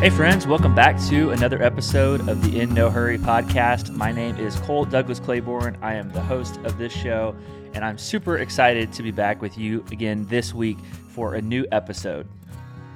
Hey, friends, welcome back to another episode of the In No Hurry podcast. My name is Cole Douglas Claiborne. I am the host of this show, and I'm super excited to be back with you again this week for a new episode.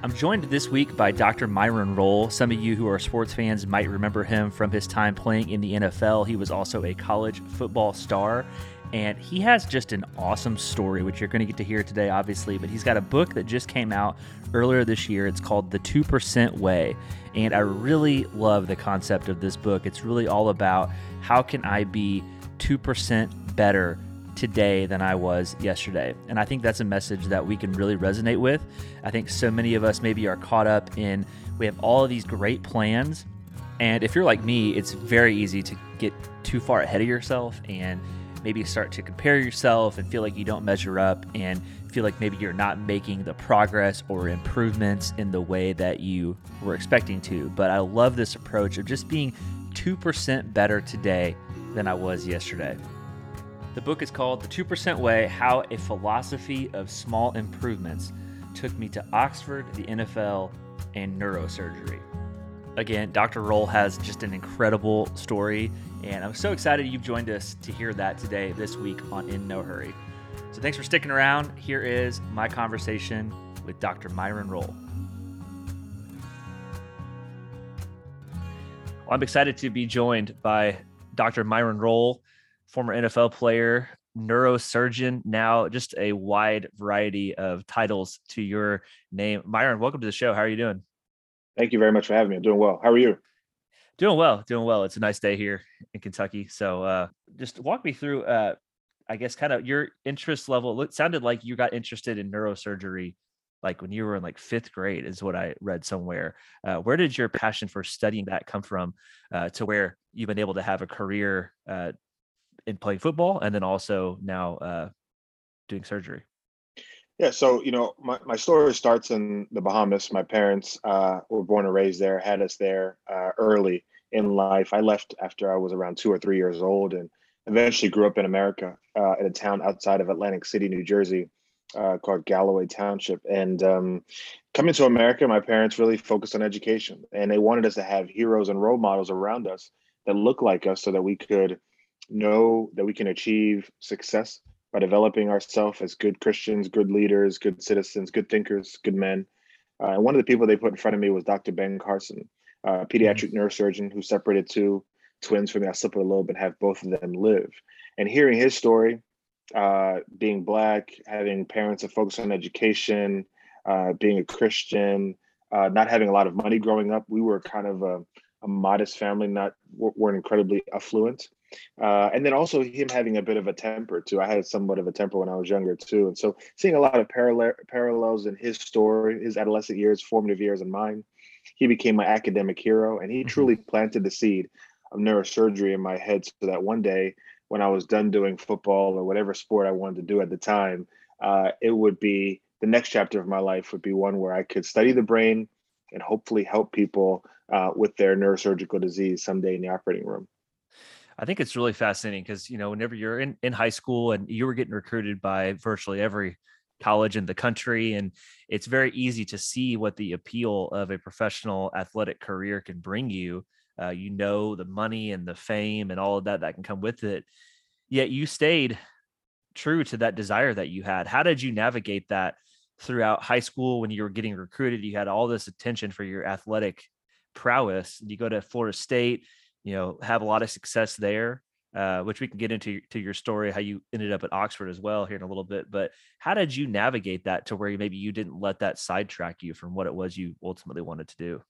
I'm joined this week by Dr. Myron Rolle. Some of you who are sports fans might remember him from his time playing in the NFL. He was also a college football star, and he has just an awesome story, which you're going to get to hear today, obviously. But he's got a book that just came out earlier this year. It's called The 2% Way. And I really love the concept of this book. It's really all about how can I be 2% better today than I was yesterday. And I think that's a message that we can really resonate with. I think so many of us maybe are caught up in we have all of these great plans. And if you're like me, it's very easy to get too far ahead of yourself and maybe start to compare yourself and feel like you don't measure up and feel like maybe you're not making the progress or improvements in the way that you were expecting to. But I love this approach of just being 2% better today than I was yesterday. The book is called The 2% Way How a Philosophy of Small Improvements Took Me to Oxford, the NFL, and Neurosurgery. Again, Dr. Rolle has just an incredible story and I'm so excited you've joined us to hear that today, this week on In No Hurry. So thanks for sticking around. Here is my conversation with Dr. Myron Rolle. Well, I'm excited to be joined by Dr. Myron Rolle, former NFL player, neurosurgeon, now just a wide variety of titles to your name. Myron, welcome to the show. How are you doing? Thank you very much for having me. I'm doing well. How are you? Doing well, doing well. It's a nice day here in Kentucky. So uh, just walk me through, uh, I guess, kind of your interest level. It sounded like you got interested in neurosurgery like when you were in like fifth grade, is what I read somewhere. Uh, where did your passion for studying that come from uh, to where you've been able to have a career uh, in playing football and then also now uh, doing surgery? Yeah, so you know, my, my story starts in the Bahamas. My parents uh, were born and raised there, had us there uh, early in life. I left after I was around two or three years old, and eventually grew up in America uh, in a town outside of Atlantic City, New Jersey, uh, called Galloway Township. And um, coming to America, my parents really focused on education, and they wanted us to have heroes and role models around us that look like us, so that we could know that we can achieve success by developing ourselves as good Christians, good leaders, good citizens, good thinkers, good men. Uh, and one of the people they put in front of me was Dr. Ben Carson, a pediatric mm-hmm. neurosurgeon who separated two twins from the occipital lobe and have both of them live. And hearing his story, uh, being black, having parents that focus on education, uh, being a Christian, uh, not having a lot of money growing up, we were kind of a, a modest family, not weren't incredibly affluent. Uh, and then also him having a bit of a temper too. I had somewhat of a temper when I was younger too, and so seeing a lot of parallel parallels in his story, his adolescent years, formative years, and mine. He became my academic hero, and he mm-hmm. truly planted the seed of neurosurgery in my head, so that one day when I was done doing football or whatever sport I wanted to do at the time, uh, it would be the next chapter of my life would be one where I could study the brain and hopefully help people uh, with their neurosurgical disease someday in the operating room. I think it's really fascinating because you know whenever you're in in high school and you were getting recruited by virtually every college in the country and it's very easy to see what the appeal of a professional athletic career can bring you uh, you know the money and the fame and all of that that can come with it yet you stayed true to that desire that you had. How did you navigate that throughout high school when you were getting recruited? You had all this attention for your athletic prowess. You go to florida state you know, have a lot of success there, uh, which we can get into to your story, how you ended up at Oxford as well here in a little bit. But how did you navigate that to where maybe you didn't let that sidetrack you from what it was you ultimately wanted to do?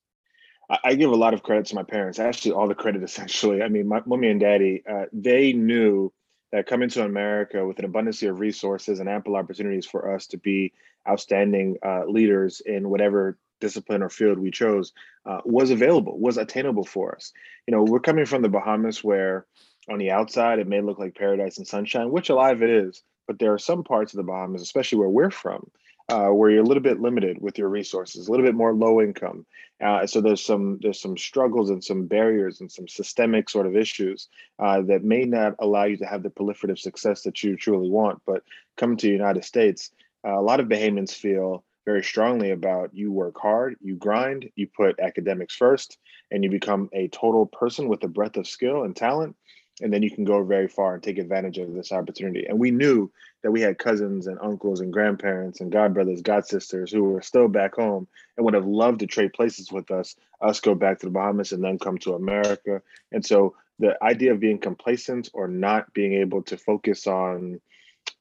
I give a lot of credit to my parents. Actually, all the credit essentially. I mean, my mommy and daddy, uh, they knew that coming to America with an abundance of resources and ample opportunities for us to be outstanding uh, leaders in whatever discipline or field we chose uh, was available, was attainable for us. You know, we're coming from the Bahamas where on the outside it may look like paradise and sunshine, which a lot of it is, but there are some parts of the Bahamas, especially where we're from, uh, where you're a little bit limited with your resources, a little bit more low income. Uh, so there's some there's some struggles and some barriers and some systemic sort of issues uh, that may not allow you to have the proliferative success that you truly want. But coming to the United States, uh, a lot of Bahamians feel very strongly about you work hard, you grind, you put academics first, and you become a total person with a breadth of skill and talent. And then you can go very far and take advantage of this opportunity. And we knew that we had cousins and uncles and grandparents and godbrothers, god sisters who were still back home and would have loved to trade places with us, us go back to the Bahamas and then come to America. And so the idea of being complacent or not being able to focus on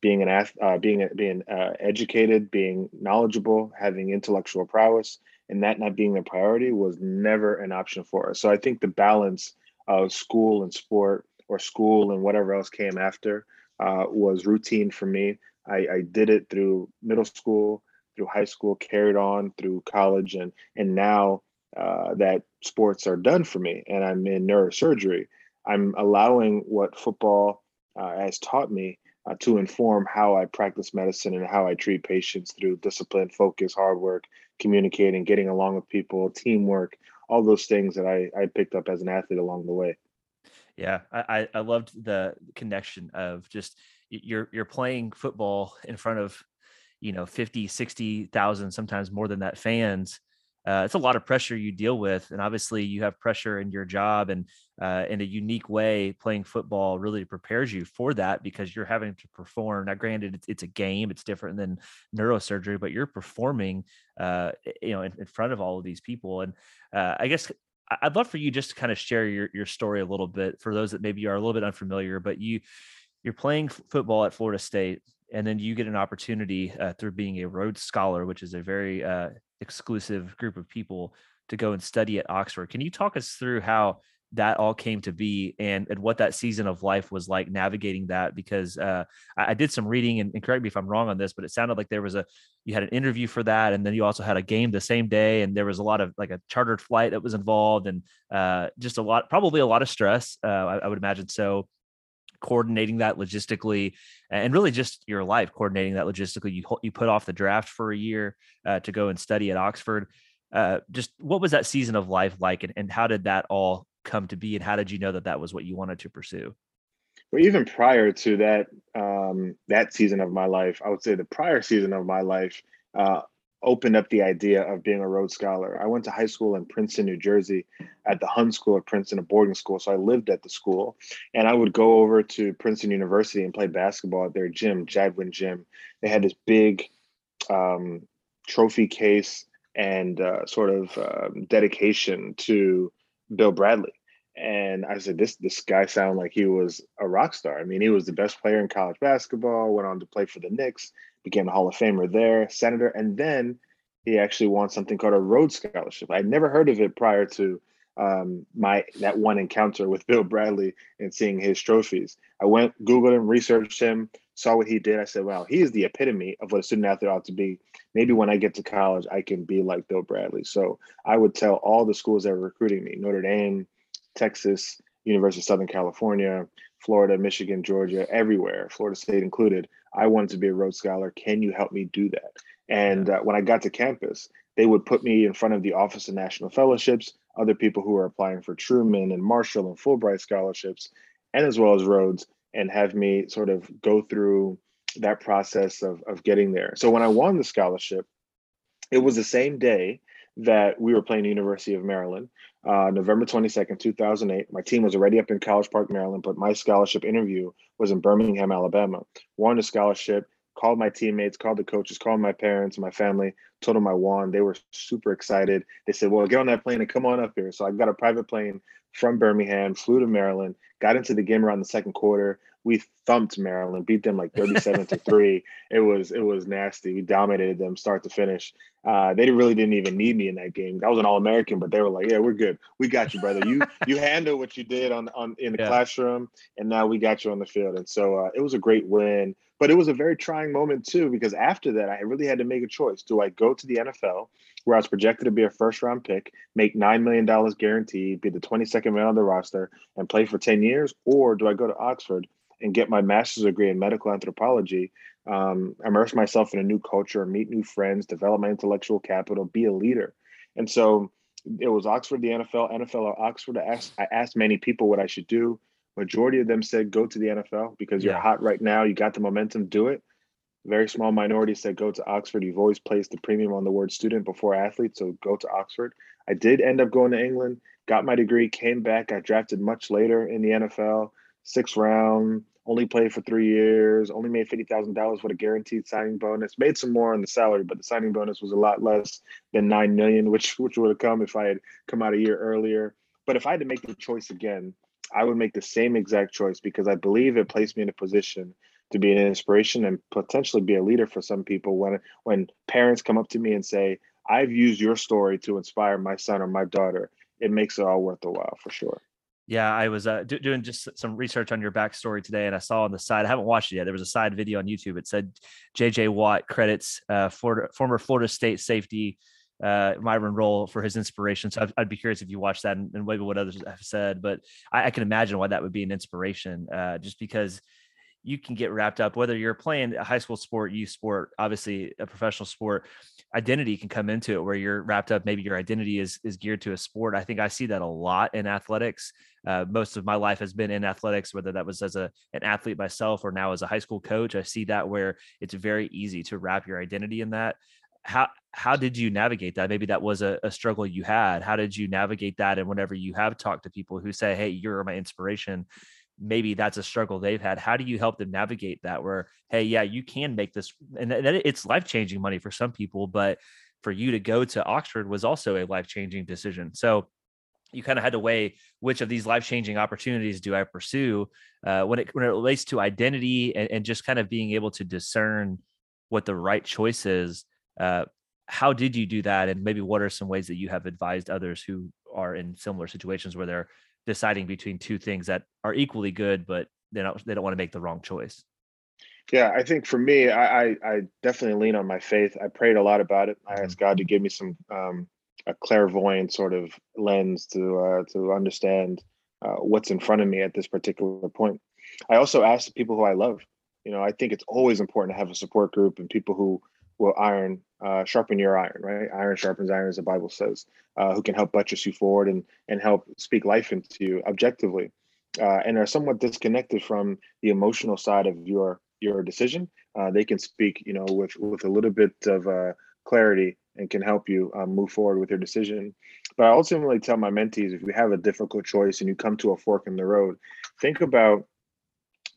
being an uh, being being uh, educated, being knowledgeable, having intellectual prowess, and that not being a priority was never an option for us. So I think the balance of school and sport, or school and whatever else came after, uh, was routine for me. I, I did it through middle school, through high school, carried on through college, and and now uh, that sports are done for me, and I'm in neurosurgery. I'm allowing what football uh, has taught me uh, to inform how I practice medicine and how I treat patients through discipline, focus, hard work, communicating, getting along with people, teamwork, all those things that I, I picked up as an athlete along the way. Yeah, I, I loved the connection of just you're you're playing football in front of you know 50 60,000 sometimes more than that fans uh, it's a lot of pressure you deal with and obviously you have pressure in your job and uh, in a unique way playing football really prepares you for that because you're having to perform. Now granted it's, it's a game it's different than neurosurgery but you're performing uh, you know in, in, front of all of these people and uh, i guess i'd love for you just to kind of share your, your story a little bit for those that maybe are a little bit unfamiliar but you you're playing football at florida state and then you get an opportunity uh, through being a Rhodes Scholar, which is a very uh, exclusive group of people to go and study at Oxford. Can you talk us through how that all came to be and, and what that season of life was like navigating that? Because uh, I, I, did some reading and, and, correct me if I'm wrong on this, but it sounded like there was a you had an interview for that, and then you also had a game the same day, and there was a lot of like a chartered flight that was involved, and uh, just a lot, probably a lot of stress. Uh, I, I would imagine so coordinating that logistically and really just your life coordinating that logistically. You you put off the draft for a year uh, to go and study at oxford. Uh, just what was that season of life like and, and how did that all come to be and how did you know that that was what you wanted to pursue? Well even prior to that um, that season of my life i would say the prior season of my life uh, opened up the idea of being a Rhodes Scholar. I went to high school in Princeton, New Jersey, at the Hun School of Princeton, a boarding school. So I lived at the school, and I would go over to Princeton University and play basketball at their gym, Jadwin Gym. They had this big um, trophy case and uh, sort of um, dedication to Bill Bradley. And I said, this this guy sounded like he was a rock star. I mean, he was the best player in college basketball. Went on to play for the Knicks became a Hall of Famer there, senator, and then he actually won something called a Rhodes Scholarship. I'd never heard of it prior to um, my that one encounter with Bill Bradley and seeing his trophies. I went, Googled him, researched him, saw what he did. I said, wow, he is the epitome of what a student athlete ought to be. Maybe when I get to college, I can be like Bill Bradley. So I would tell all the schools that were recruiting me, Notre Dame, Texas, University of Southern California, Florida, Michigan, Georgia, everywhere, Florida State included. I wanted to be a Rhodes Scholar. Can you help me do that? And uh, when I got to campus, they would put me in front of the Office of National Fellowships, other people who are applying for Truman and Marshall and Fulbright scholarships, and as well as Rhodes, and have me sort of go through that process of, of getting there. So when I won the scholarship, it was the same day that we were playing University of Maryland, uh, November 22nd, 2008. My team was already up in College Park, Maryland, but my scholarship interview was in Birmingham, Alabama. Won the scholarship, called my teammates, called the coaches, called my parents, my family, told them I won. They were super excited. They said, Well, get on that plane and come on up here. So I got a private plane from Birmingham, flew to Maryland, got into the game around the second quarter. We thumped Maryland, beat them like 37 to 3. It was it was nasty. We dominated them start to finish. Uh, they really didn't even need me in that game. I was an all-American, but they were like, "Yeah, we're good. We got you, brother. You you handle what you did on on in the yeah. classroom, and now we got you on the field." And so uh, it was a great win, but it was a very trying moment too because after that, I really had to make a choice. Do I go to the NFL, where I was projected to be a first-round pick, make nine million dollars guaranteed, be the 22nd man on the roster, and play for 10 years, or do I go to Oxford? And get my master's degree in medical anthropology, um, immerse myself in a new culture, meet new friends, develop my intellectual capital, be a leader. And so it was Oxford, the NFL, NFL or Oxford. I asked, I asked many people what I should do. Majority of them said, go to the NFL because you're yeah. hot right now. You got the momentum, do it. very small minority said go to Oxford. You've always placed the premium on the word student before athlete, so go to Oxford. I did end up going to England, got my degree, came back, got drafted much later in the NFL, sixth round, only played for three years, only made fifty thousand dollars with a guaranteed signing bonus. Made some more on the salary, but the signing bonus was a lot less than nine million, which which would have come if I had come out a year earlier. But if I had to make the choice again, I would make the same exact choice because I believe it placed me in a position to be an inspiration and potentially be a leader for some people when when parents come up to me and say, I've used your story to inspire my son or my daughter, it makes it all worth the while for sure. Yeah, I was uh, do- doing just some research on your backstory today, and I saw on the side. I haven't watched it yet. There was a side video on YouTube. It said J.J. Watt credits uh, Florida, former Florida State safety uh, Myron Rolle for his inspiration. So I'd, I'd, be curious if you watched that and, and maybe what others have said. But I, I, can imagine why that would be an inspiration, uh, just because you can get wrapped up whether you're playing a high school sport, youth sport, obviously a professional sport. Identity can come into it where you're wrapped up. Maybe your identity is is geared to a sport. I think I see that a lot in athletics. Uh, most of my life has been in athletics, whether that was as a an athlete myself or now as a high school coach. I see that where it's very easy to wrap your identity in that how how did you navigate that maybe that was a, a, struggle you had how did you navigate that and whenever you have talked to people who say hey you're my inspiration maybe that's a struggle they've had how do you help them navigate that where hey yeah you can make this and it's life changing money for some people but for you to go to oxford was also a life changing decision so you kind of had to weigh which of these life changing opportunities do I pursue uh, when it when it relates to identity and, and, just kind of being able to discern what the right choice is. Uh, how did you do that, and maybe what are some ways that you have advised others who are in similar situations where they're deciding between two things that are equally good, but they don't they don't want to make the wrong choice. Yeah, I think for me, I, I, I definitely lean on my faith. I prayed a lot about it. I asked God to give me some um, a clairvoyant sort of lens to uh, to understand uh, what's in front of me at this particular point. I also asked the people who I love. You know, I think it's always important to have a support group and people who iron uh, sharpen your iron, right? Iron sharpens iron, as the Bible says, uh, who can help buttress you forward and and help speak life into you objectively, uh, and are somewhat disconnected from the emotional side of your your decision. Uh, they can speak, you know, with with a little bit of uh, clarity and can help you um, move forward with your decision. But I ultimately tell my mentees if you have a difficult choice and you come to a fork in the road, think about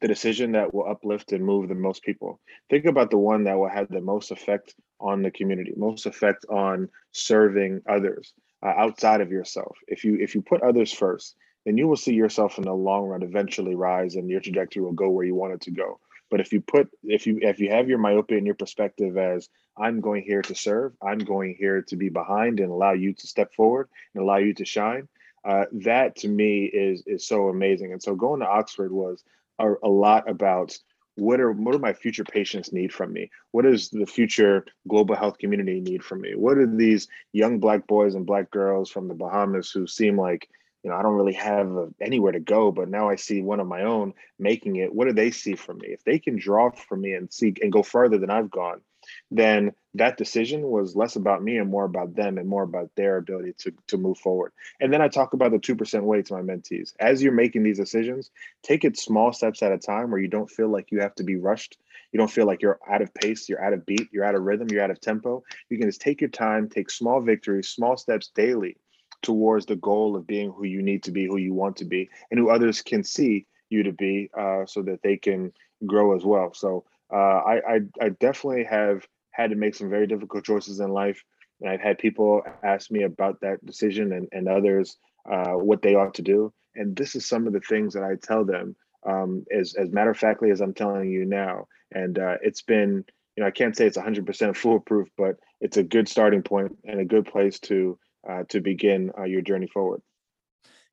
the decision that will uplift and move the most people. Think about the one that will have the most effect on the community, most effect on serving others uh, outside of yourself. If you if you put others first, then you will see yourself in the long run eventually rise and your trajectory will go where you want it to go. But if you put if you if you have your myopia and your perspective as I'm going here to serve, I'm going here to be behind and allow you to step forward and allow you to shine. Uh, that to me is is so amazing. And so going to Oxford was a, a lot about what are what do my future patients need from me? What does the future global health community need from me? What are these young black boys and black girls from the bahamas who seem like you know i don't really have anywhere to go but now i see one of my own making it what do they see from me? If they can draw from me and see and go further than i've gone then that decision was less about me and more about them and more about their ability to, to move forward. And then I talk about the 2% way to my mentees. As you're making these decisions, take it small steps at a time where you don't feel like you have to be rushed. You don't feel like you're out of pace, you're out of beat, you're out of rhythm, you're out of tempo. You can just take your time, take small victories, small steps daily towards the goal of being who you need to be, who you want to be, and who others can see you to be uh, so that they can grow as well. So uh, I, I, I definitely have had to make some very difficult choices in life, and I've had people ask me about that decision and and others uh, what they ought to do. And this is some of the things that I tell them um, as as matter of factly as I'm telling you now. And uh, it's been you know I can't say it's 100% foolproof, but it's a good starting point and a good place to uh, to begin uh, your journey forward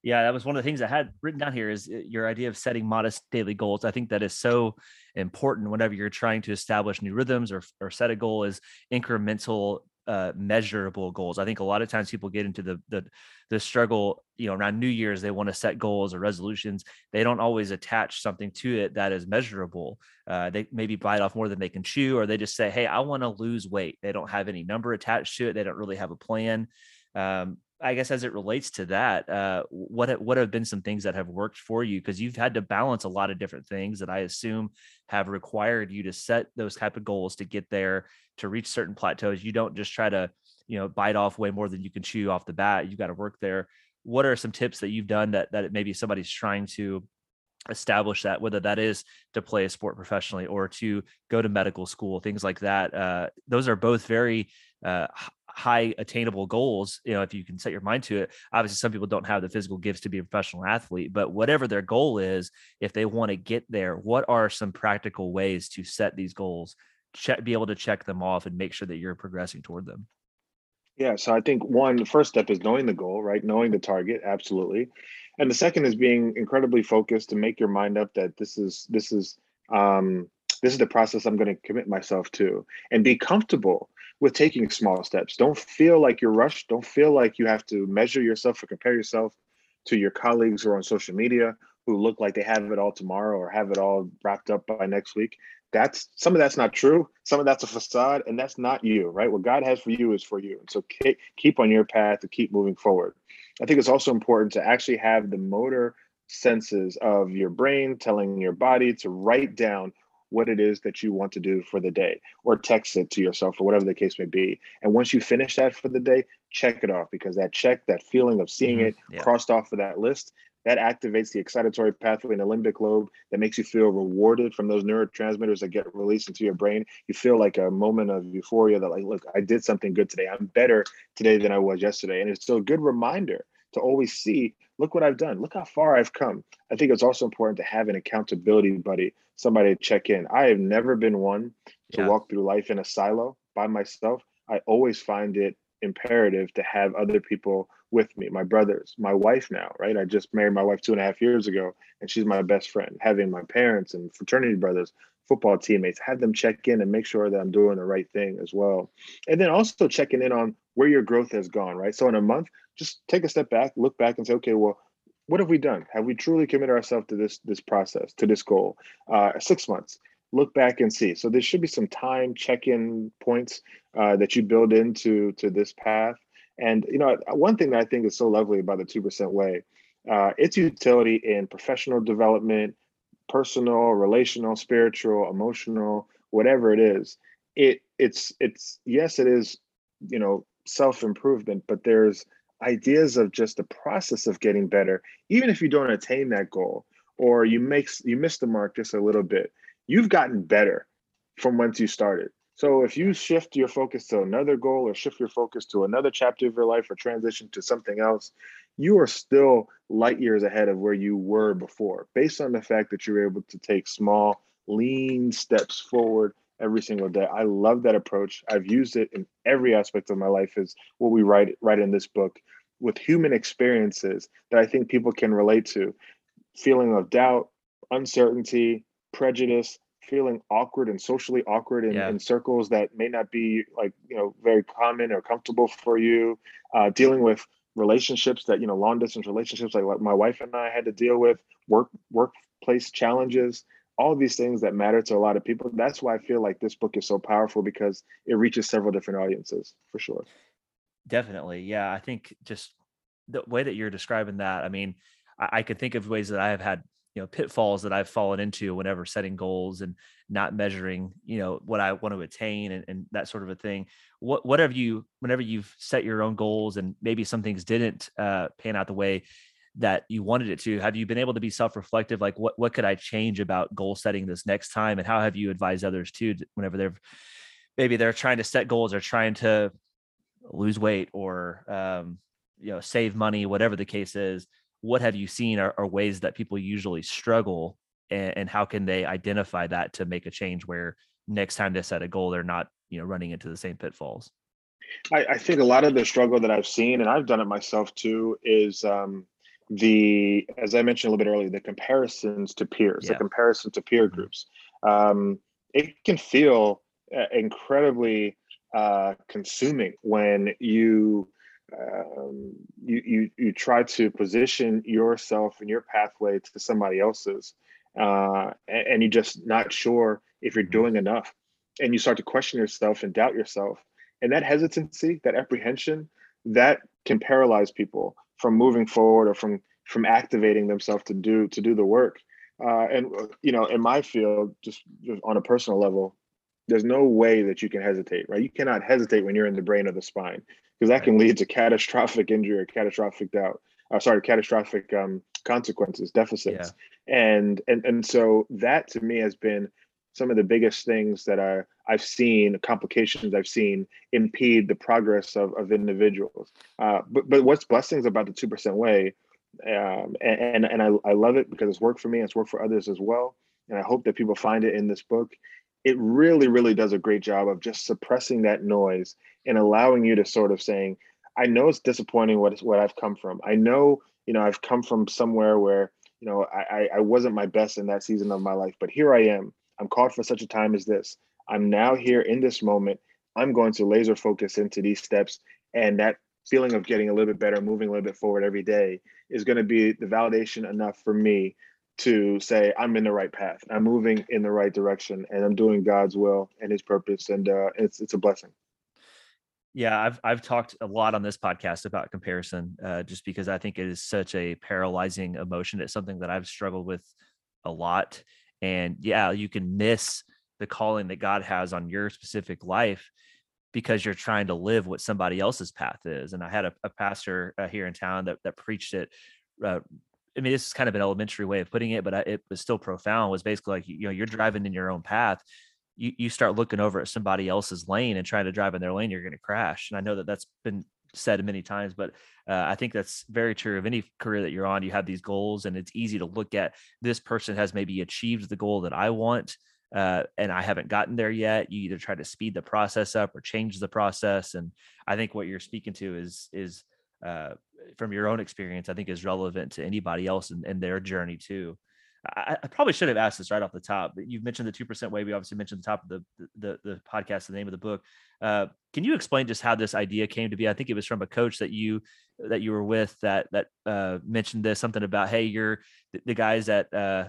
yeah, that was one of the things I had written down here is uh, your idea of setting modest daily goals. I think that is so important whenever you're trying to establish new rhythms or, or set a goal is incremental uh, measurable goals. I think a lot of times people get into the the the struggle, you know, around New Year's they want to set goals or resolutions. They don't always attach something to it that is measurable. Uh, they maybe bite off more than they can chew, or they just say, "Hey, I want to lose weight." They don't have any number attached to it. They don't really have a plan. Um, I guess as it relates to that, uh, what what have been some things that have worked for you? Because you've had to balance a lot of different things that I assume have required you to set those type of goals to get there to reach certain plateaus. You don't just try to you know bite off way more than you can chew off the bat. You've got to work there. What are some tips that you've done that that maybe somebody's trying to establish that whether that is to play a sport professionally or to go to medical school things like that uh, those are both very uh, high attainable goals you know if you can set your mind to it. Obviously some people don't have the physical gifts to be a professional athlete but whatever their goal is if they want to get there what are some practical ways to set these goals check be able to check them off and make sure that you're progressing toward them? Yeah so i think one the first step is knowing the goal right? Knowing the target absolutely. And the second is being incredibly focused to make your mind up that this is this is um this is the process i'm going to commit myself to and be comfortable with taking small steps. Don't feel like you're rushed. Don't feel like you have to measure yourself or compare yourself to your colleagues who are on social media who look like they have it all tomorrow or have it all wrapped up by next week. That's some of that's not true. Some of that's a facade, and that's not you, right? What God has for you is for you. And so keep on your path and keep moving forward. I think it's also important to actually have the motor senses of your brain telling your body to write down what it is that you want to do for the day or text it to yourself or whatever the case may be. And once you finish that for the day, check it off because that check, that feeling of seeing mm-hmm. it yeah. crossed off of that list, that activates the excitatory pathway in the limbic lobe that makes you feel rewarded from those neurotransmitters that get released into your brain. You feel like a moment of euphoria that, like, look, I did something good today. I'm better today than I was yesterday. And it's still a good reminder to always see look what I've done. Look how far I've come. I think it's also important to have an accountability buddy, somebody to check in. I have never been one to yeah. walk through life in a silo by myself. I always find it imperative to have other people with me, my brothers, my wife now, right? I just married my wife two and a half years ago, and she's my best friend. Having my parents and fraternity brothers, football teammates, have them check in and make sure that I'm doing the right thing as well. And then also checking in on where your growth has gone, right? So in a month, just take a step back, look back and say, okay, well, what have we done? Have we truly committed ourselves to this this process, to this goal? Uh, six months, look back and see. So there should be some time check-in points uh, that you build into to this path. And you know, one thing that I think is so lovely about the two percent way, uh, its utility in professional development, personal, relational, spiritual, emotional, whatever it is. It it's it's yes, it is you know self improvement, but there's ideas of just the process of getting better, even if you don't attain that goal or you make you miss the mark just a little bit, you've gotten better from whence you started. So if you shift your focus to another goal or shift your focus to another chapter of your life or transition to something else, you are still light years ahead of where you were before, based on the fact that you're able to take small, lean steps forward every single day. I love that approach. I've used it in every aspect of my life is what we write write in this book with human experiences that I think people can relate to. Feeling of doubt, uncertainty, prejudice, feeling awkward and socially awkward in, yeah. in, circles that may not be like you know very common or comfortable for you uh, dealing with relationships that you know long distance relationships like, my wife and i had to deal with work workplace challenges all these things that matter to a lot of people. That's why I feel like this book is so powerful because it reaches several different audiences for sure. Definitely. Yeah. I think just the way that you're describing that, I mean, I, I can think of ways that I have had, you know, pitfalls that I've fallen into whenever setting goals and not measuring, you know, what I want to attain and, and that sort of a thing. What, what have you, whenever you've set your own goals and maybe some things didn't uh, pan out the way that you wanted it to have you been able to be self-reflective like what what could i change about goal setting this next time and how have you advised others too whenever they're maybe they're trying to set goals or trying to lose weight or um, you know save money whatever the case is what have you seen are, are ways that people usually struggle and, and, how can they identify that to make a change where next time they set a goal they're not you know running into the same pitfalls I, I think a lot of the struggle that i've seen and i've done it myself too is um, the as i mentioned a little bit earlier the comparisons to peers yeah. the comparison to peer mm-hmm. groups um, it can feel uh, incredibly uh, consuming when you um, you, you you try to position yourself and your pathway to somebody else's uh, and, and, you're just not sure if you're mm-hmm. doing enough and you start to question yourself and doubt yourself and that hesitancy that apprehension that can paralyze people from moving forward or from from activating themselves to do to do the work. Uh, and you know, in my field, just, just on a personal level, there's no way that you can hesitate, right? You cannot hesitate when you're in the brain or the spine because that can lead to catastrophic injury or catastrophic doubt. Uh, sorry, catastrophic um, consequences, deficits, yeah. and and and so that to me has been some of the biggest things that I I've seen complications I've seen impede the progress of of individuals. Uh, but but what's blessings about the two percent way, um, and and I I love it because it's worked for me. It's worked for others as well, and I hope that people find it in this book. It really really does a great job of just suppressing that noise and allowing you to sort of saying, I know it's disappointing what what I've come from. I know you know I've come from somewhere where you know I I wasn't my best in that season of my life, but here I am I'm called for such a time as this. I'm now here in this moment. I'm going to laser focus into these steps. And that feeling of getting a little bit better, moving a little bit forward every day is going to be the validation enough for me to say I'm in the right path. I'm moving in the right direction and I'm doing God's will and his purpose. And uh, it's, it's a blessing. Yeah, I've I've talked a lot on this podcast about comparison, uh, just because I think it is such a paralyzing emotion. It's something that I've struggled with a lot, and yeah, you can miss the calling that God has on your specific life because you're trying to live what somebody else's path is. And I had a, a pastor uh, here in town that that preached it. Uh, I mean, this is kind of an elementary way of putting it, but it was still profound. Was basically like you know you're driving in your own path. You you start looking over at somebody else's lane and trying to drive in their lane, you're going to crash. And I know that that's been said many times, but uh, I think that's very true of any career that you're on. You have these goals, and it's easy to look at this person has maybe achieved the goal that I want, uh, and I haven't gotten there yet. You either try to speed the process up or change the process. And I think what you're speaking to is is uh, from your own experience. I think is relevant to anybody else and their journey too. I, I, probably should have asked this right off the top. But you've mentioned the two percent way. We obviously mentioned the top of the the, the podcast, the name of the book. Uh, can you explain just how this idea came to be? I think it was from a coach that you that you were with that that uh, mentioned this something about hey, you're the, the guys at uh,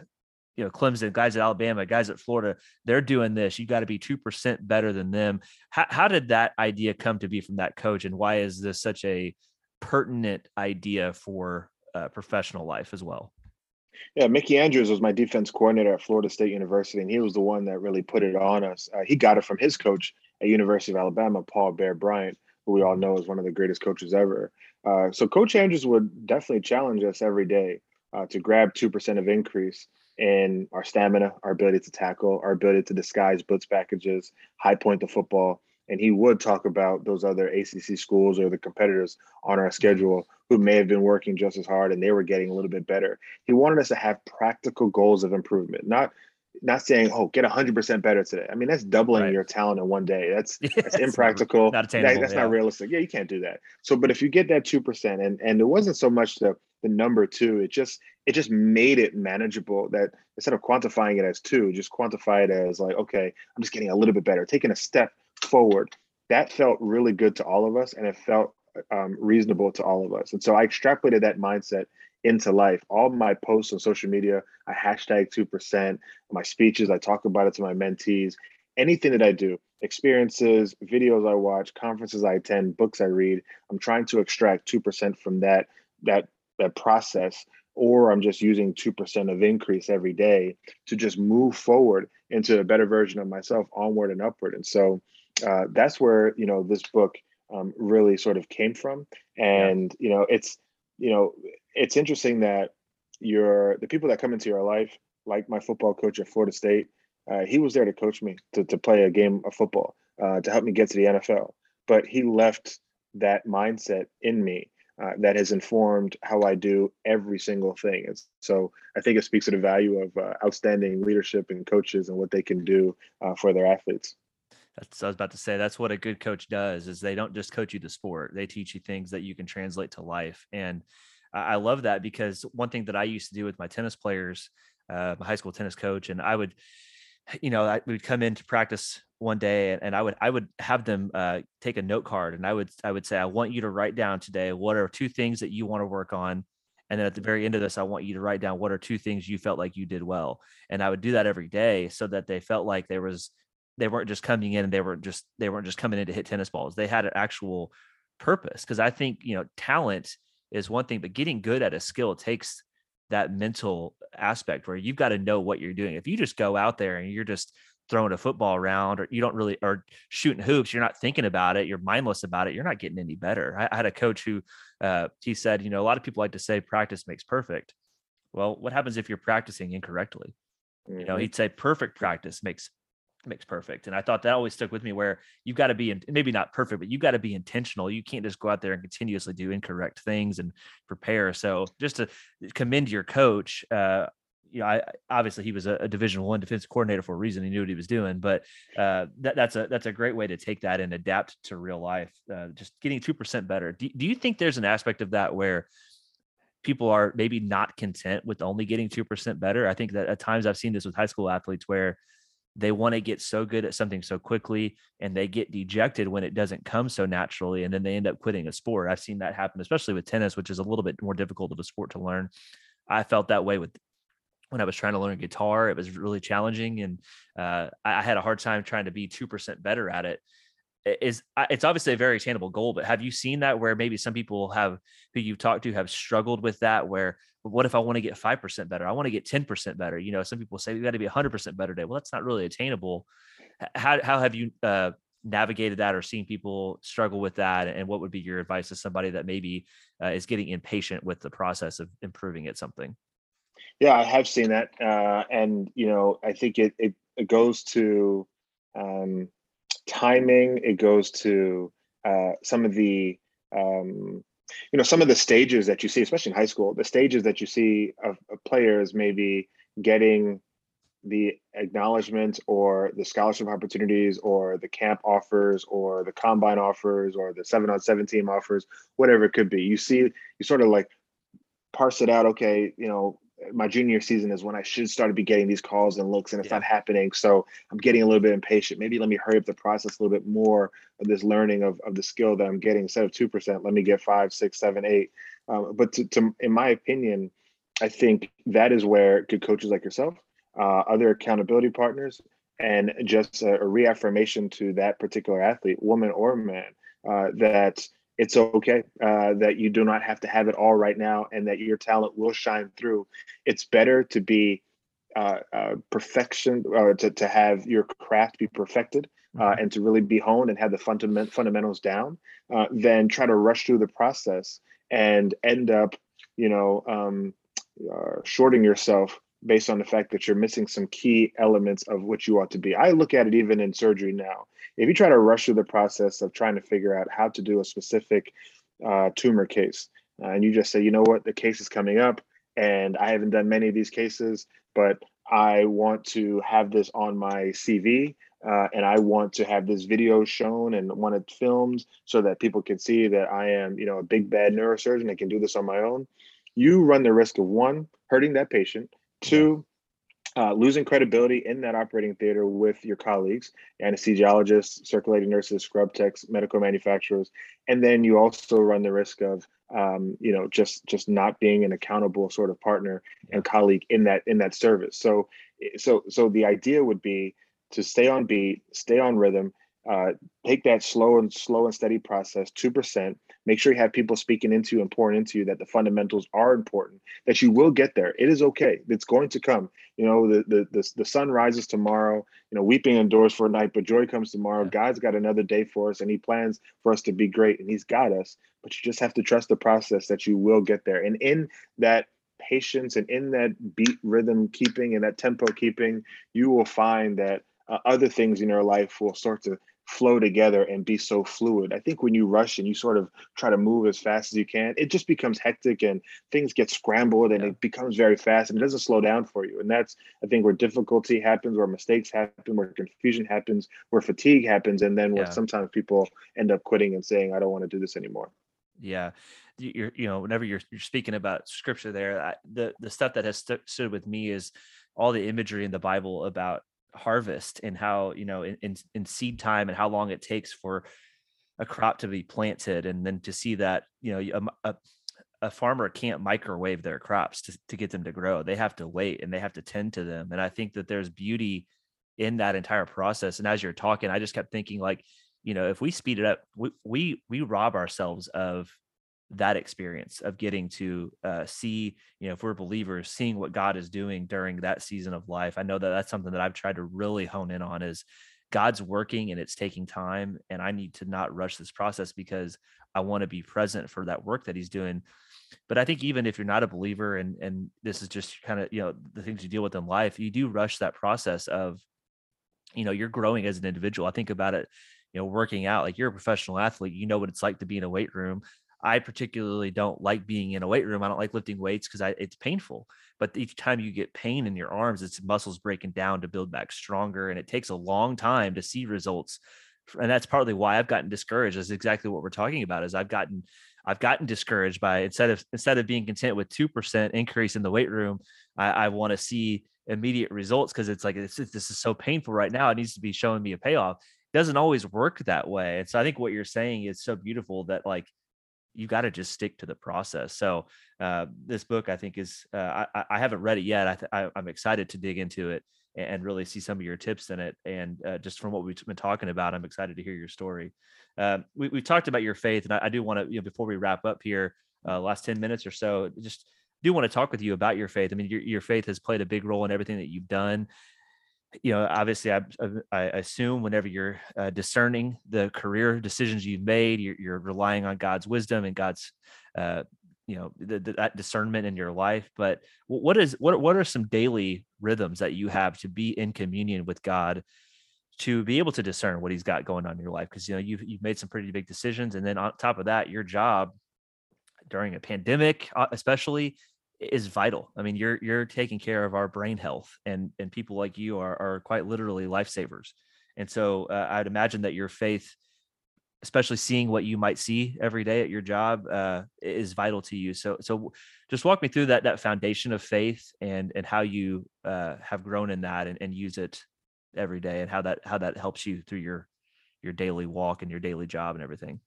you know Clemson, guys at Alabama, guys at Florida, they're doing this. You got to be two percent better than them. How did that idea come to be from that coach, and why is this such a pertinent idea for uh, professional life as well? Yeah, Mickey Andrews was my defense coordinator at Florida State University, and he was the one that really put it on us. Uh, he got it from his coach at University of Alabama, Paul Bear Bryant, who we all know is one of the greatest coaches ever. Uh, so Coach Andrews would definitely challenge us every day uh, to grab two percent of increase in our stamina, our ability to tackle, our ability to disguise blitz packages, high point the football, and he would talk about those other ACC schools or the competitors on our schedule who may have been working just as hard and they were getting a little bit better. He wanted us to have practical goals of improvement, not not saying, "Oh, get 100% better today." I mean, that's doubling right. your talent in one day. That's that's impractical. Not attainable, that, that's yeah. not realistic. Yeah, you can't do that. So, but if you get that 2% and and it wasn't so much the the number 2, it just it just made it manageable that instead of quantifying it as 2, just quantify it as like, "Okay, I'm just getting a little bit better, taking a step forward." That felt really good to all of us and it felt um, reasonable to all of us. And so I extrapolated that mindset into life. All my posts on social media, I hashtag 2%. My speeches, I talk about it to my mentees. Anything that I do, experiences, videos I watch, conferences I attend, books I read, I'm trying to extract 2% from that, that, that process or I'm just using 2% of increase every day to just move forward into a better version of myself onward and upward. And so uh, that's where, you know, this book um, really sort of came from. And yeah. you know, it's you know, it's interesting that your the people that come into your life, like my football coach at Florida State, uh, he was there to coach me to to play a game of football uh, to help me get to the NFL. But he left that mindset in me uh, that has informed how I do every single thing. And so I think it speaks to the value of uh, outstanding leadership and coaches and what they can do uh, for their athletes. That's I was about to say. That's what a good coach does. Is they don't just coach you the sport; they teach you things that you can translate to life. And I, love that because one thing that I used to do with my tennis players, uh, my high school tennis coach, and I would, you know, I would come into practice one day and, and I would I would have them uh, take a note card and I would I would say I want you to write down today what are two things that you want to work on and then at the very end of this I want you to write down what are two things you felt like you did well and I would do that every day so that they felt like there was they weren't just coming in and they were just they weren't just coming in to hit tennis balls. They had an actual purpose because I think you know talent is one thing, but getting good at a skill takes that mental aspect where you've got to know what you're doing. If you just go out there and you're just throwing a football around or you don't really or shooting hoops you're not thinking about it you're mindless about it you're not getting any better i, I had a coach who uh, he said you know a lot of people like to say practice makes perfect well what happens if you're practicing incorrectly mm-hmm. you know mm-hmm. he'd say perfect practice makes makes perfect and i thought that always stuck with me where you've got to be in, maybe not perfect but you've got to be intentional you can't just go out there and continuously do incorrect things and prepare so just to commend your coach uh, you know, I obviously he was a, a Division One defensive coordinator for a reason. He knew what he was doing, but uh, that, that's a that's a great way to take that and adapt to real life. Uh, just getting two percent better. Do, do you think there's an aspect of that where people are maybe not content with only getting two percent better? I think that at times I've seen this with high school athletes where they want to get so good at something so quickly and they get dejected when it doesn't come so naturally and then they end up quitting a sport i've seen that happen especially with tennis which is a little bit more difficult of a sport to learn i felt that way with when I was trying to learn guitar. It was really challenging, and uh, I, I, had a hard time trying to be two percent better at it. Is it's obviously a very attainable goal, but have you seen that where maybe some people have who you've talked to have struggled with that? Where what if I want to get five percent better? I want to get ten percent better. You know, some people say we got to be hundred percent better today. Well, that's not really attainable. How how have you uh, navigated that or seen people struggle with that? And what would be your advice to somebody that maybe uh, is getting impatient with the process of improving at something? Yeah, I have seen that, uh, and you know, I think it it, it goes to um, timing. It goes to uh, some of the um, you know some of the stages that you see, especially in high school. The stages that you see of, of players maybe getting the acknowledgement or the scholarship opportunities or the camp offers or the combine offers or the seven on seven team offers, whatever it could be. You see, you sort of like parse it out. Okay, you know, my junior season is when I should start to be getting these calls and looks, and it's yeah. not happening. So I'm getting a little bit impatient. Maybe let me hurry up the process a little bit more of this learning of, of the skill that I'm getting. Instead of two percent, let me get five, six, seven, eight. Um, but to, to, in my opinion, I think that is where good coaches like yourself, uh, other accountability partners, and just a, a, reaffirmation to that particular athlete, woman or man, uh, that it's okay uh, that you do not have to have it all right now and that your talent will shine through. It's better to be uh, uh, perfection or to, to have your craft be perfected uh, mm-hmm. and to really be honed and have the fundament, fundamentals down uh, than try to rush through the process and end up, you know, um, uh, shorting yourself based on the fact that you're missing some key elements of what you ought to be. I look at it even in surgery now if you try to rush through the process of trying to figure out how to do a specific uh, tumor case, uh, and you just say, you know what, the case is coming up, and I haven't done many of these cases, but I want to have this on my CV. Uh, and I want to have this video shown and want it filmed so that people can see that I am, you know, a big bad neurosurgeon that can do this on my own. You run the risk of one, hurting that patient, two, uh, losing credibility in that operating theater with your colleagues, anesthesiologists, circulating nurses, scrub techs, medical manufacturers, and then you also run the risk of, um, you know, just just not being an accountable sort of partner and colleague in that in that service. So, so so the idea would be to stay on beat, stay on rhythm, uh, take that slow and slow and steady process, two percent. Make sure you have people speaking into you and pouring into you that the fundamentals are important. That you will get there. It is okay. It's going to come. You know, the the the, the sun rises tomorrow. You know, weeping endures for a night, but joy comes tomorrow. Yeah. God's got another day for us, and He plans for us to be great, and He's got us. But you just have to trust the process that you will get there. And in that patience and in that beat rhythm keeping and that tempo keeping, you will find that uh, other things in your life will start to flow together and be so fluid. I think when you rush and you sort of try to move as fast as you can, it just becomes hectic and things get scrambled and yeah. it becomes very fast and it doesn't slow down for you. And that's, I think, where difficulty happens, where mistakes happen, where confusion happens, where fatigue happens, and then where yeah. sometimes people end up quitting and saying, I don't want to do this anymore. Yeah. You're, you know, whenever you're, you're speaking about scripture there, I, the, the stuff that has st- stood with me is all the imagery in the Bible about harvest and how you know in, in, in seed time and how long it takes for a crop to be planted and then to see that you know a, um, a, a, farmer can't microwave their crops to, to get them to grow. They have to wait and they have to tend to them and i think that there's beauty in that entire process and as you're talking i just kept thinking like you know if we speed it up we we, we rob ourselves of that experience of getting to uh, see, you know, if we're believers, seeing what God is doing during that season of life. I know that that's something that I've tried to really hone in on is God's working and it's taking time. And I need to not rush this process because I want to be present for that work that he's doing. But I think even if you're not a believer and and this is just kind of, you know, the things you deal with in life, you do rush that process of, you know, you're growing as an individual. I think about it, you know, working out, like you're a professional athlete, you know what it's like to be in a weight room I particularly don't like being in a weight room. I don't like lifting weights because it's painful. But each time you get pain in your arms, it's muscles breaking down to build back stronger. And it takes a long time to see results. And that's partly why I've gotten discouraged. Is exactly what we're talking about. Is I've gotten I've gotten discouraged by instead of instead of being content with two percent increase in the weight room, I, I want to see immediate results because it's like it's, this is so painful right now. It needs to be showing me a payoff. It doesn't always work that way. And so I think what you're saying is so beautiful that like you got to just stick to the process. So uh, this book, I think, is uh, I, I, haven't read it yet. I th- I, am excited to dig into it and really see some of your tips in it. And uh, just from what we've been talking about, I'm excited to hear your story. Um, we, we talked about your faith, and I, I do want to, you know, before we wrap up here, uh, last 10 minutes or so, just do want to talk with you about your faith. I mean, your, your faith has played a big role in everything that you've done you know, obviously, I, I assume whenever you're uh, discerning the career decisions you've made, you're, you're relying on God's wisdom and God's, uh, you know, the, the, that discernment in your life. But what is what what are some daily rhythms that you have to be in communion with God, to be able to discern what He's got going on in your life? Because you know you've you've made some pretty big decisions, and then on top of that, your job during a pandemic, uh, especially is vital. I mean, you're you're taking care of our brain health, and and people like you are are quite literally lifesavers. And so uh, I'd imagine that your faith, especially seeing what you might see every day at your job, uh, is vital to you. So so just walk me through that that foundation of faith and and how you uh, have grown in that and, and use it every day, and how that how that helps you through your your daily walk and your daily job and everything.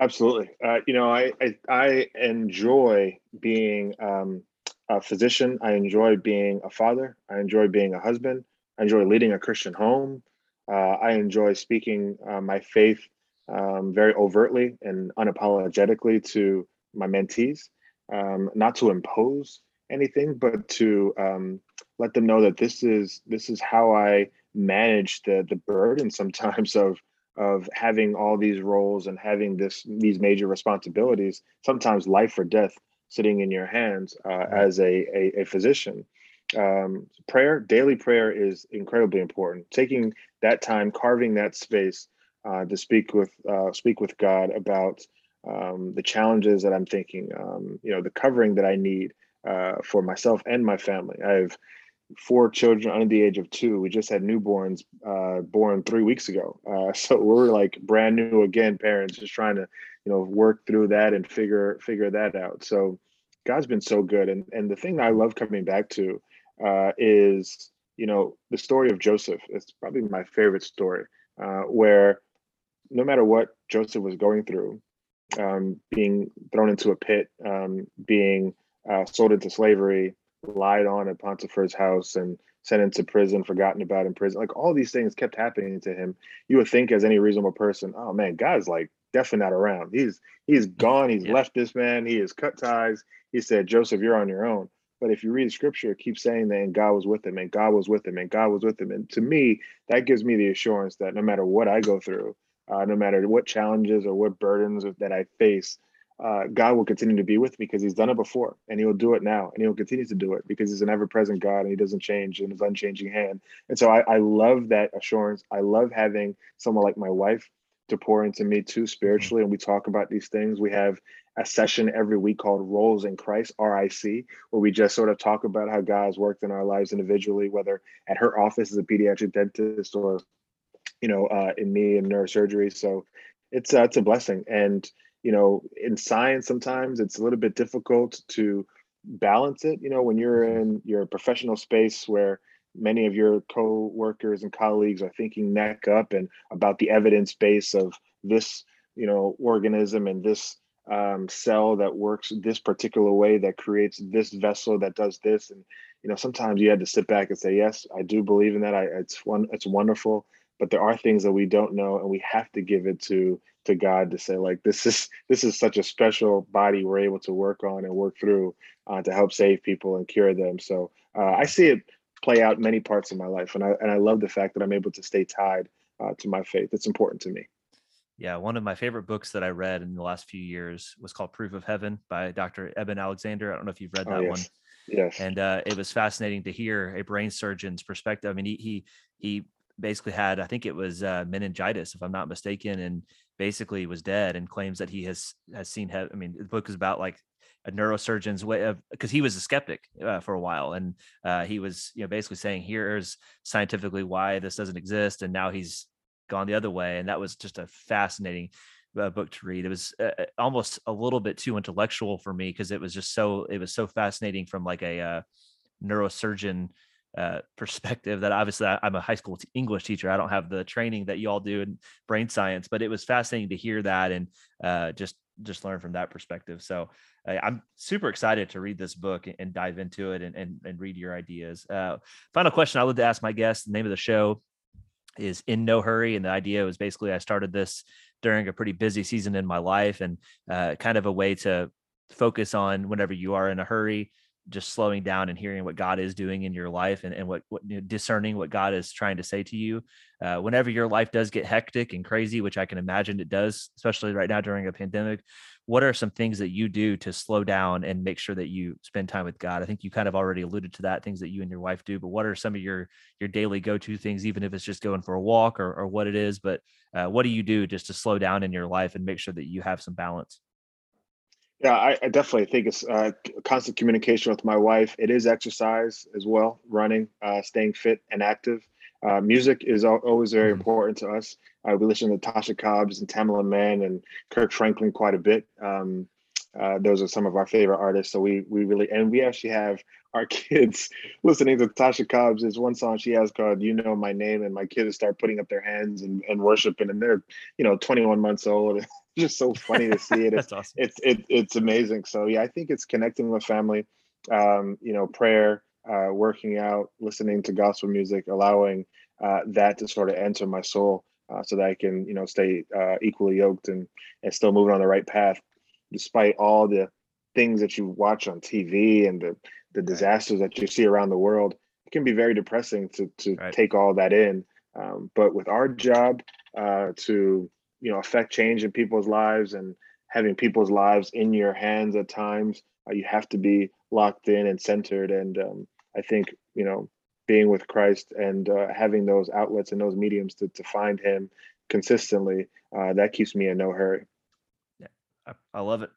Absolutely. Uh, you know, I, I, I enjoy being um, a physician. I enjoy being a father. I enjoy being a husband. I enjoy leading a Christian home. Uh, I enjoy speaking uh, my faith um, very overtly and unapologetically to my mentees, um, not to impose anything, but to um, let them know that this is this is how I manage the the burden sometimes of of having all these roles and having this these major responsibilities sometimes life or death sitting in your hands uh, as a, a, a physician. Um, prayer daily prayer is incredibly important. Taking that time carving that space uh, to speak with uh, speak with god about um, the challenges that i'm thinking um, you know the covering that i need uh, for myself and my family. I've four children under the age of two. We just had newborns uh, born three weeks ago. Uh, so we're like brand new again, parents just trying to, you know, work through that and figure figure that out. So God's been so good. And and the thing I love coming back to uh, is, you know, the story of Joseph. It's probably my favorite story, uh, where no matter what Joseph was going through, um, being thrown into a pit, um, being uh, sold into slavery, lied on at Potiphar's house and sent into prison, forgotten about in prison. Like all these things kept happening to him. You would think, as any reasonable person, oh man, God's like definitely not around. He's he's gone. He's yeah. left this man. He has cut ties. He said, Joseph, you're on your own. But if you read scripture, it keeps saying that and God was with him and God was with him and God was with him. And to me, that gives me the assurance that no matter what I go through, uh, no matter what challenges or what burdens that I face, uh, God will continue to be with me because He's done it before, and He will do it now, and He will continue to do it because He's an ever-present God and He doesn't change in His unchanging hand. And so I, I love that assurance. I love having someone like my wife to pour into me too spiritually, and we talk about these things. We have a session every week called Roles in Christ (RIC), where we just sort of talk about how God's worked in our lives individually, whether at her office as a pediatric dentist or, you know, uh, in me in neurosurgery. So it's uh, it's a blessing and you know in science sometimes it's a little bit difficult to balance it you know when you're mm-hmm. in your professional space where many of your co-workers and colleagues are thinking neck up and about the evidence base of this you know organism and this um, cell that works this particular way that creates this vessel that does this. And you know sometimes you had to sit back and say yes i do believe in that. I, it's one it's wonderful but there are things that we don't know, and we have to give it to to God to say like this is this is such a special body we're able to work on and work through uh, to help save people and cure them. So uh, I see it play out many parts of my life, and I and I love the fact that I'm able to stay tied uh, to my faith. It's important to me. Yeah, one of my favorite books that I read in the last few years was called Proof of Heaven by Dr. Eben Alexander. I don't know if you've read oh, that oh, yes. one. Yes. And uh, it was fascinating to hear a brain surgeon's perspective. I mean, he he he basically had, I think it was uh, meningitis, if I'm not mistaken, and basically was dead, and claims that he has has seen. I mean, the book is about like a neurosurgeon's way of because he was a skeptic uh, for a while, and uh, he was you know basically saying here's scientifically why this doesn't exist, and now he's gone the other way, and that was just a fascinating uh, book to read. It was uh, uh, almost a little bit too intellectual for me because it was just so it was so fascinating from like a uh, neurosurgeon uh, perspective that obviously I, am a high school t- English teacher. I don't have the training that you all do in brain science, but it was fascinating to hear that and uh, just just learn from that perspective. So uh, I'm super excited to read this book and, dive into it and, and, and read your ideas. Uh, final question I would to ask my guests. The name of the show is In No Hurry, and the idea was basically I started this during a pretty busy season in my life and uh, kind of a way to focus on whenever you are in a hurry just slowing down and hearing what God is doing in your life and, and what, what you know, discerning what God is trying to say to you. Uh, whenever your life does get hectic and crazy, which I can imagine it does, especially right now during a pandemic, what are some things that you do to slow down and make sure that you spend time with God? I think you kind of already alluded to that, things that you and your wife do, but what are some of your your daily go-to things, even if it's just going for a walk or, or what it is, but uh, what do you do just to slow down in your life and make sure that you have some balance? Yeah, I, I definitely think it's uh, constant communication with my wife. It is exercise as well, running, uh, staying fit and active. Uh, music is always very mm-hmm. important to us. Uh, we listen to Tasha Cobbs and Tamela Mann and Kirk Franklin quite a bit. Um, uh, those are some of our favorite artists. So we we really and we actually have our kids listening to Tasha Cobbs. There's one song she has called "You Know My Name," and my kids start putting up their hands and, and worshiping, and they're you know 21 months old. just so funny to see it. It's, awesome. it's it, it's amazing. So yeah, I think it's connecting with family, um, you know, prayer, uh, working out, listening to gospel music, allowing uh, that to sort of enter my soul, uh, so that I can you know stay uh, equally yoked and and still moving on the right path, despite all the things that you watch on TV and the the disasters that you see around the world. It can be very depressing to to right. take all that in. Um, but with our job uh, to you know affect change in people's lives and having people's lives in your hands at times uh, you have to be locked in and centered. And um, i think you know being with christ and uh, having those outlets and those mediums to, to find him consistently uh, that keeps me in no hurry I, I love it.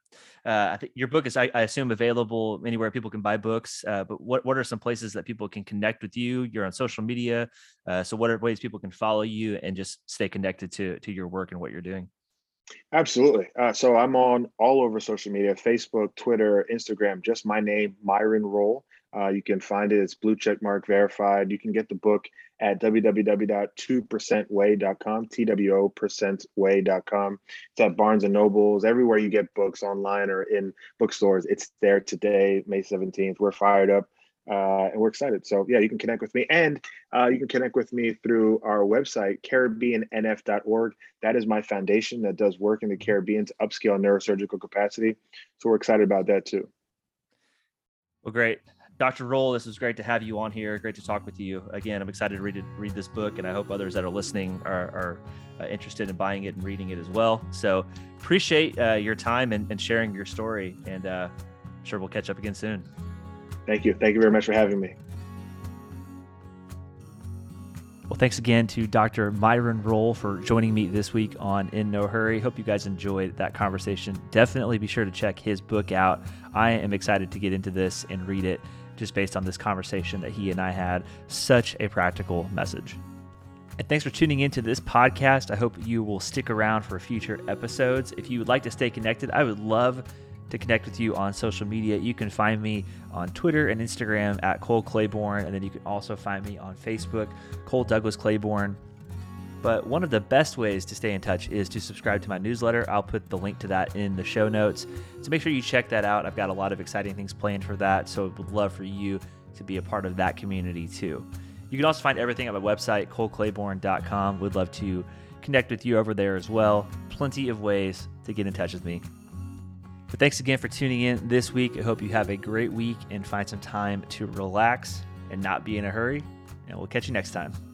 Uh, I think your book is, I, I, assume, available anywhere people can buy books. Uh, but what what are some places that people can connect with you? You're on social media, uh, so what are ways people can follow you and just stay connected to to your work and what you're doing? Absolutely. Uh, so I'm on all over social media: Facebook, Twitter, Instagram. Just my name, Myron Rolle. Uh, you can find it. It's blue check mark verified. You can get the book at www.2percentway.com, T-W-O percentway.com. It's at Barnes and Nobles, everywhere you get books online or in bookstores. It's there today, May 17th. We're fired up uh, and we're excited. So yeah, you can connect with me and uh, you can connect with me through our website, caribbeannf.org. That is my foundation that does work in the Caribbean to upscale neurosurgical capacity. So we're excited about that too. Well, great. Dr. Rolle, this was great to have you on here. Great to talk with you. Again, I'm excited to read it, read this book, and I hope others that are listening are, are uh, interested in buying it and reading it as well. So appreciate uh, your time and, and, sharing your story, and uh, I'm sure we'll catch up again soon. Thank you. Thank you very much for having me. Well, thanks again to Dr. Myron Rolle for joining me this week on In No Hurry. Hope you guys enjoyed that conversation. Definitely be sure to check his book out. I am excited to get into this and read it just based on this conversation that he and I had. Such a practical message. And thanks for tuning into this podcast. I hope you will stick around for future episodes. If you would like to stay connected, I would love to connect with you on social media. You can find me on Twitter and Instagram at Cole Claiborne, and then you can also find me on Facebook, Cole Douglas Claiborne. But one of the best ways to stay in touch is to subscribe to my newsletter. I'll put the link to that in the show notes. So make sure you check that out. I've got a lot of exciting things planned for that. So I would love for you to be a part of that community too. You can also find everything on my website, coleclaiborne.com. Would love to connect with you over there as well. Plenty of ways to get in touch with me. But thanks again for tuning in this week. I hope you have a great week and find some time to relax and not be in a hurry. And we'll catch you next time.